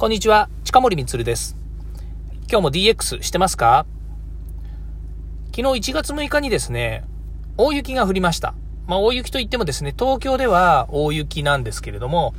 こんにちは、近森光です。今日も DX してますか？昨日1月6日にですね、大雪が降りました。まあ大雪といってもですね、東京では大雪なんですけれども、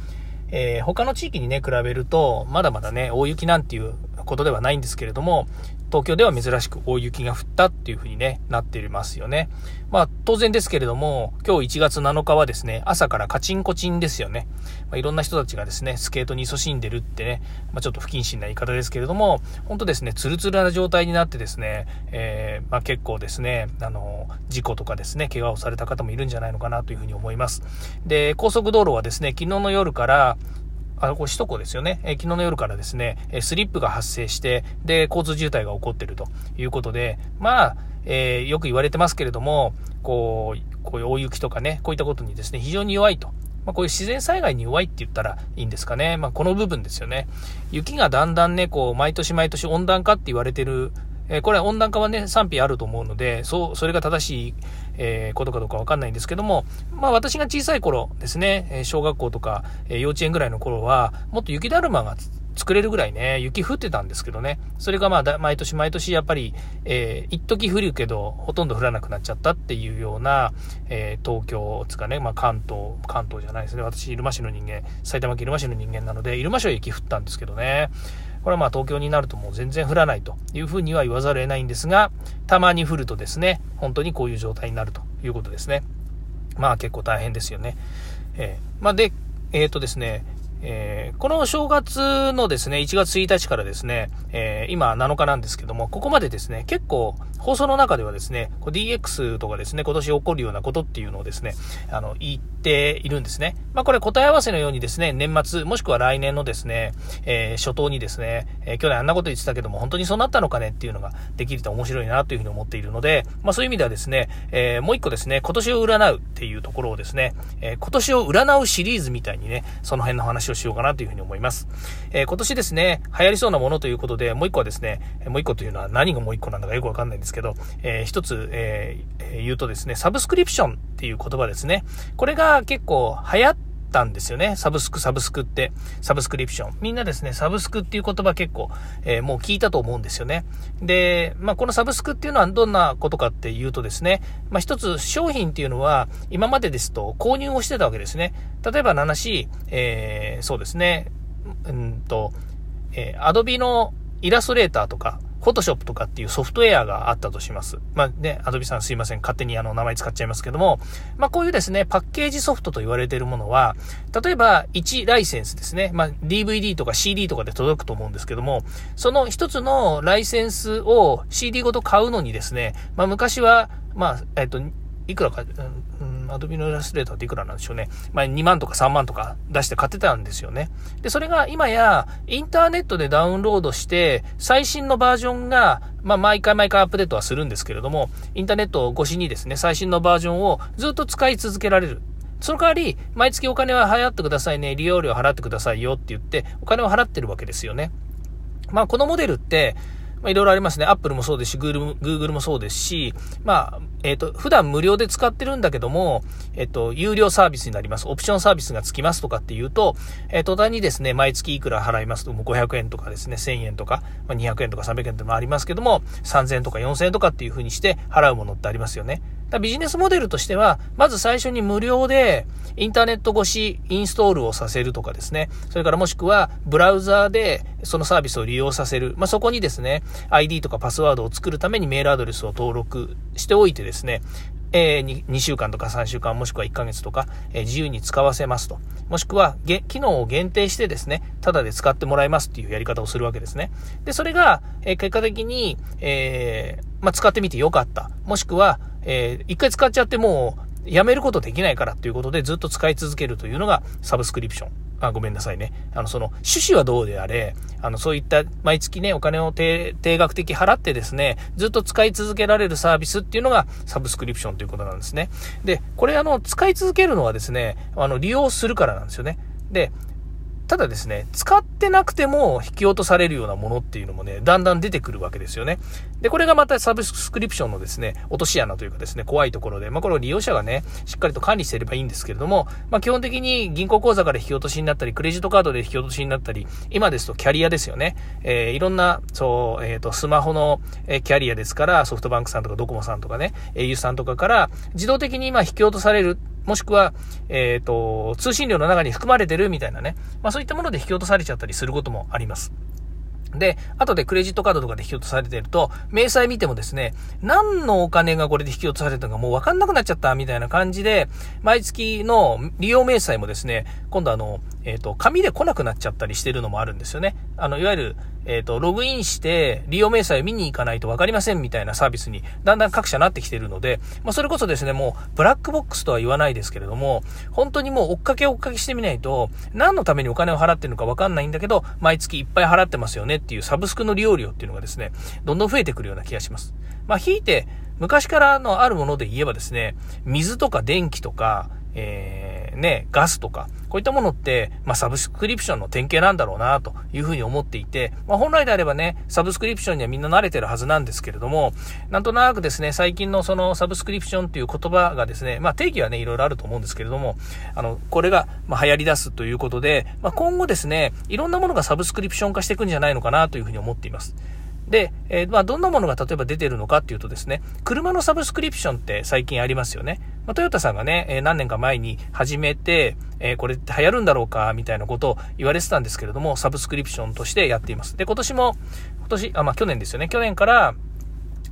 えー、他の地域にね、比べると、まだまだね、大雪なんていうことではないんですけれども、東京では珍しく大雪が降ったっていう風にね、なっていますよね。まあ、当然ですけれども、今日1月7日はですね、朝からカチンコチンですよね。まあ、いろんな人たちがですね、スケートに勤しんでるってね、まあ、ちょっと不謹慎な言い方ですけれども、本当ですね、ツルツルな状態になってですね、えー、まあ、結構ですね、あの、事故とかですね、怪我をされた方もいるんじゃないのかなというふうに思います。で、高速道路はですね、昨日の夜から、あ、これ首都高ですよね。え昨日の夜からですね、えスリップが発生して、で、交通渋滞が起こってるということで、まあ、えー、よく言われてますけれども、こう、こういう大雪とかね、こういったことにですね、非常に弱いと。まあ、こういう自然災害に弱いって言ったらいいんですかね。まあ、この部分ですよね。雪がだんだんね、こう、毎年毎年温暖化って言われてるえ、これは温暖化はね、賛否あると思うので、そう、それが正しい、え、ことかどうかわかんないんですけども、まあ私が小さい頃ですね、小学校とか、え幼稚園ぐらいの頃は、もっと雪だるまが作れるぐらいね、雪降ってたんですけどね。それがまあ、毎年毎年やっぱり、えー、一時降るけど、ほとんど降らなくなっちゃったっていうような、えー、東京つかね、まあ関東、関東じゃないですね。私、入間市の人間、埼玉県入間市の人間なので、入間市は雪降ったんですけどね。これはまあ東京になるともう全然降らないというふうには言わざるを得ないんですが、たまに降るとですね、本当にこういう状態になるということですね。まあ結構大変ですよね。えー、まあで、えっ、ー、とですね、えー、この正月のですね、1月1日からですね、えー、今7日なんですけども、ここまでですね、結構放送の中ではですね、DX とかですね、今年起こるようなことっていうのをですね、あの、言っているんですね。まあ、これ答え合わせのようにですね、年末、もしくは来年のですね、えー、初頭にですね、えー、去年あんなこと言ってたけども、本当にそうなったのかねっていうのができると面白いなというふうに思っているので、まあ、そういう意味ではですね、えー、もう一個ですね、今年を占うっていうところをですね、え今年を占うシリーズみたいにね、その辺の話をしようかなというふうに思います。え今年ですね、流行りそうなものということで、もう一個はですね、もう一個というのは何がもう一個なんだかよくわかんないんですけど、え一つ、えー、言うとですね、サブスクリプションっていう言葉ですね。これが結構流行ったんですよね。サブスク、サブスクって。サブスクリプション。みんなですね、サブスクっていう言葉結構、えー、もう聞いたと思うんですよね。で、まあ、このサブスクっていうのはどんなことかっていうとですね、まあ、一つ商品っていうのは、今までですと購入をしてたわけですね。例えばの話、えー、そうですね、うんと、えー、アドビのイラストレーターとか、フォトショップとかっていうソフトウェアがあったとします。まあね、アドビさんすいません。勝手にあの名前使っちゃいますけども、まあこういうですね、パッケージソフトと言われているものは、例えば1ライセンスですね。まあ DVD とか CD とかで届くと思うんですけども、その一つのライセンスを CD ごと買うのにですね、まあ昔は、まあ、えっと、いくらか、うん、アドビのイラストレーターっていくらなんでしょうね。まあ、2万とか3万とか出して買ってたんですよね。で、それが今や、インターネットでダウンロードして、最新のバージョンが、まあ、毎回毎回アップデートはするんですけれども、インターネット越しにですね、最新のバージョンをずっと使い続けられる。その代わり、毎月お金は払ってくださいね、利用料払ってくださいよって言って、お金を払ってるわけですよね。まあ、このモデルって、まあ、いろいろありますね。アップルもそうですし、グーグルも、グーグルもそうですし、まあ、えっ、ー、と、普段無料で使ってるんだけども、えっ、ー、と、有料サービスになります。オプションサービスがつきますとかっていうと、えっー、途端にですね、毎月いくら払いますと、もう500円とかですね、1000円とか、まあ、200円とか300円とかもありますけども、3000円とか4000円とかっていう風にして払うものってありますよね。だビジネスモデルとしては、まず最初に無料で、インターネット越しインストールをさせるとかですね。それからもしくは、ブラウザーでそのサービスを利用させる。まあ、そこにですね、ID とかパスワードを作るためにメールアドレスを登録しておいてですね、えー、2, 週間とか3週間もしくは1ヶ月とか、えー、自由に使わせますと。もしくは、機能を限定してですね、ただで使ってもらいますっていうやり方をするわけですね。で、それが、えー、結果的に、えまあ、使ってみてよかった。もしくは、えー、一回使っちゃってもう、やめることできないからということでずっと使い続けるというのがサブスクリプション。あ、ごめんなさいね。あの、その、趣旨はどうであれ、あの、そういった毎月ね、お金を定額的払ってですね、ずっと使い続けられるサービスっていうのがサブスクリプションということなんですね。で、これあの、使い続けるのはですね、あの、利用するからなんですよね。で、ただですね、使ってなくても引き落とされるようなものっていうのもね、だんだん出てくるわけですよね。で、これがまたサブスクリプションのですね、落とし穴というかですね、怖いところで、まあ、これを利用者がね、しっかりと管理していればいいんですけれども、まあ、基本的に銀行口座から引き落としになったり、クレジットカードで引き落としになったり、今ですとキャリアですよね。えー、いろんな、そう、えっ、ー、と、スマホの、えキャリアですから、ソフトバンクさんとかドコモさんとかね、au さんとかから自動的に今引き落とされるもしくは、えっ、ー、と、通信料の中に含まれてるみたいなね、まあそういったもので引き落とされちゃったりすることもあります。で、後でクレジットカードとかで引き落とされてると、明細見てもですね、何のお金がこれで引き落とされたのかもうわかんなくなっちゃったみたいな感じで、毎月の利用明細もですね、今度あの、えっ、ー、と、紙で来なくなっちゃったりしてるのもあるんですよね。あの、いわゆる、えっ、ー、と、ログインして利用明細を見に行かないと分かりませんみたいなサービスにだんだん各社なってきてるので、まあ、それこそですね、もうブラックボックスとは言わないですけれども、本当にもう追っかけ追っかけしてみないと、何のためにお金を払ってるのか分かんないんだけど、毎月いっぱい払ってますよねっていうサブスクの利用料っていうのがですね、どんどん増えてくるような気がします。まあ、引いて、昔からのあるもので言えばですね、水とか電気とか、えね、ガスとか、こういったものって、まあ、サブスクリプションの典型なんだろうな、というふうに思っていて、まあ、本来であればね、サブスクリプションにはみんな慣れてるはずなんですけれども、なんとなくですね、最近のそのサブスクリプションという言葉がですね、まあ、定義はね、いろいろあると思うんですけれども、あの、これが、ま、流行り出すということで、ま、今後ですね、いろんなものがサブスクリプション化していくんじゃないのかな、というふうに思っています。で、えー、まあ、どんなものが例えば出てるのかっていうとですね、車のサブスクリプションって最近ありますよね。まあ、トヨタさんがね、え、何年か前に始めて、えー、これって流行るんだろうか、みたいなことを言われてたんですけれども、サブスクリプションとしてやっています。で、今年も、今年、あ、まあ、去年ですよね。去年から、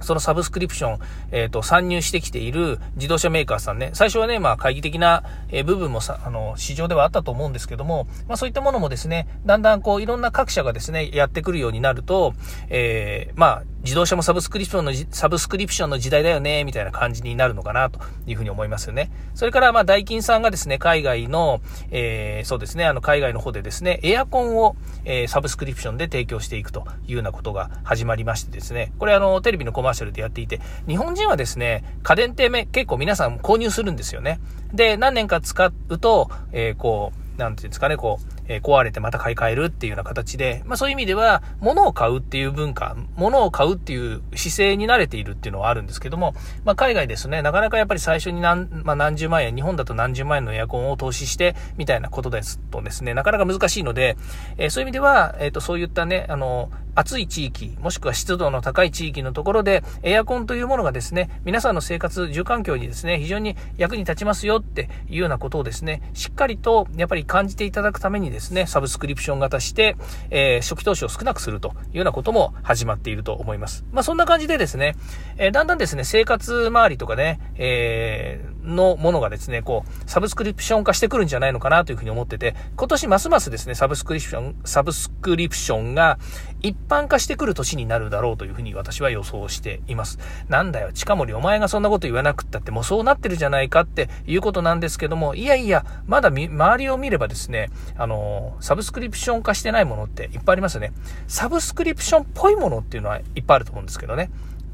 そのサブスクリプション、えっ、ー、と、参入してきている自動車メーカーさんね、最初はね、まあ、懐疑的な、え部分もさ、あの、市場ではあったと思うんですけども、まあ、そういったものもですね、だんだんこう、いろんな各社がですね、やってくるようになると、えー、まあ、自動車もサブスクリプションの、サブスクリプションの時代だよね、みたいな感じになるのかな、というふうに思いますよね。それから、まあ、ダイキンさんがですね、海外の、えー、そうですね、あの、海外の方でですね、エアコンを、えー、サブスクリプションで提供していくというようなことが始まりましてですね、これあの、テレビのコマーシャルでやっていて、日本人はですね、家電って結構皆さん購入するんですよね。で、何年か使うと、えー、こう、なんていうんですかね、こう、え壊れてまた買い替えるっていうような形で、まあそういう意味では、物を買うっていう文化、物を買うっていう姿勢に慣れているっていうのはあるんですけども、まあ海外ですね、なかなかやっぱり最初に何、まあ何十万円、日本だと何十万円のエアコンを投資して、みたいなことですとですね、なかなか難しいので、えー、そういう意味では、えっ、ー、と、そういったね、あの、暑い地域、もしくは湿度の高い地域のところで、エアコンというものがですね、皆さんの生活、住環境にですね、非常に役に立ちますよっていうようなことをですね、しっかりとやっぱり感じていただくためにですね、ですねサブスクリプション型して、えー、初期投資を少なくするというようなことも始まっていると思います。まあそんな感じでですね、えー、だんだんですね、生活周りとかね、えー、のものがですね、こう、サブスクリプション化してくるんじゃないのかなというふうに思ってて、今年ますますですね、サブスクリプション、サブスクリプションが一般化してくる年になるだろうというふうに私は予想しています。なんだよ、近森お前がそんなこと言わなくったってもうそうなってるじゃないかっていうことなんですけども、いやいや、まだ周りを見ればですね、あの、サブスクリプション化してないものっていっぱいありますよね。サブスクリプションっぽいものっていうのはいっぱいあると思うんですけどね。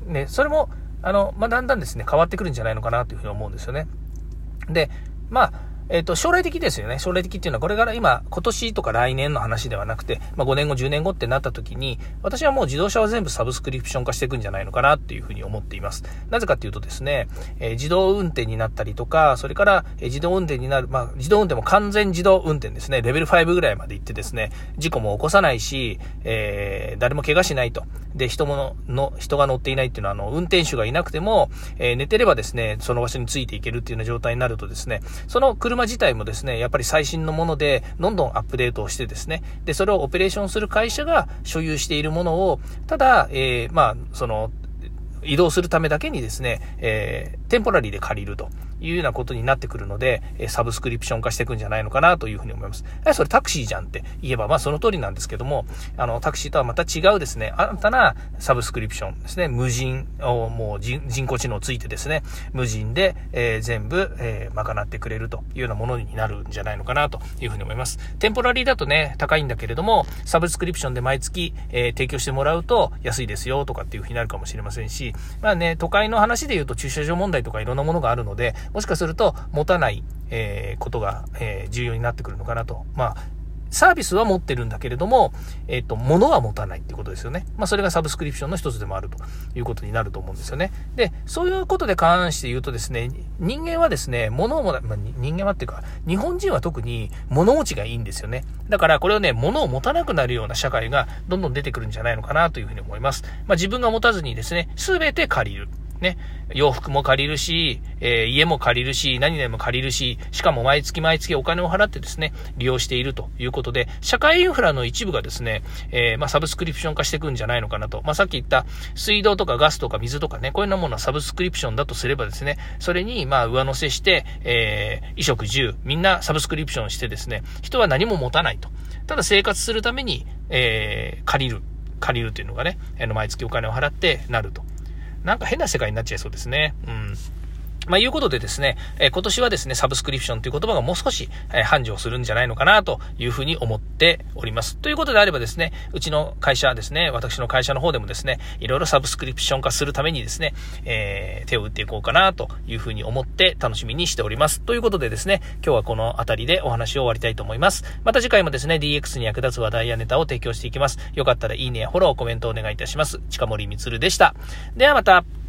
ね、それも、あの、まあ、だんだんですね、変わってくるんじゃないのかなというふうに思うんですよね。で、まあ、えっ、と、将来的ですよね。将来的っていうのは、これから今、今年とか来年の話ではなくて、まあ、5年後、10年後ってなった時に、私はもう自動車は全部サブスクリプション化していくんじゃないのかなっていうふうに思っています。なぜかっていうとですね、えー、自動運転になったりとか、それから、え、自動運転になる、まあ、自動運転も完全自動運転ですね、レベル5ぐらいまで行ってですね、事故も起こさないし、えー、誰も怪我しないと。で、人もの、人が乗っていないっていうのは、あの、運転手がいなくても、えー、寝てればですね、その場所についていけるっていうような状態になるとですね、その車自体もですね、やっぱり最新のもので、どんどんアップデートをしてですね、で、それをオペレーションする会社が所有しているものを、ただ、えー、まあ、その、移動するためだけにですね、えー、 temporary で借りると。いうようなことになってくるので、えサブスクリプション化していくんじゃないのかなというふうに思います。え、それタクシーじゃんって言えば、まあその通りなんですけども、あの、タクシーとはまた違うですね、新たなサブスクリプションですね、無人をもう人工知能ついてですね、無人で、えー、全部、えー、賄ってくれるというようなものになるんじゃないのかなというふうに思います。 temporary だとね、高いんだけれども、サブスクリプションで毎月、えー、提供してもらうと安いですよとかっていうふうになるかもしれませんし、まあね、都会の話で言うと駐車場問題とかいろんなものがあるので、もしかすると持たない、え、ことが、え、重要になってくるのかなと。まあサービスは持ってるんだけれども、えっ、と、物は持たないっていうことですよね。まあ、それがサブスクリプションの一つでもあるということになると思うんですよね。で、そういうことで関して言うとですね、人間はですね、物をもら、まあ、人間はっていうか、日本人は特に物持ちがいいんですよね。だからこれをね、物を持たなくなるような社会がどんどん出てくるんじゃないのかなというふうに思います。まあ、自分が持たずにですね、すべて借りる。ね、洋服も借りるし、えー、家も借りるし、何々も借りるし、しかも毎月毎月お金を払ってですね、利用しているということで、社会インフラの一部がですね、えー、まあ、サブスクリプション化していくんじゃないのかなと。まあ、さっき言った水道とかガスとか水とかね、こういうようなものはサブスクリプションだとすればですね、それに、まあ、上乗せして、えー、衣食住、みんなサブスクリプションしてですね、人は何も持たないと。ただ生活するために、えー、借りる。借りるというのがね、あの、毎月お金を払ってなると。なんか変な世界になっちゃいそうですね。うん。まあ、いうことでですね、え、今年はですね、サブスクリプションという言葉がもう少し、えー、繁盛するんじゃないのかなというふうに思っております。ということであればですね、うちの会社ですね、私の会社の方でもですね、いろいろサブスクリプション化するためにですね、えー、手を打っていこうかなというふうに思って楽しみにしております。ということでですね、今日はこの辺りでお話を終わりたいと思います。また次回もですね、DX に役立つ話題やネタを提供していきます。よかったらいいねやフォロー、コメントをお願いいたします。近森光でした。ではまた。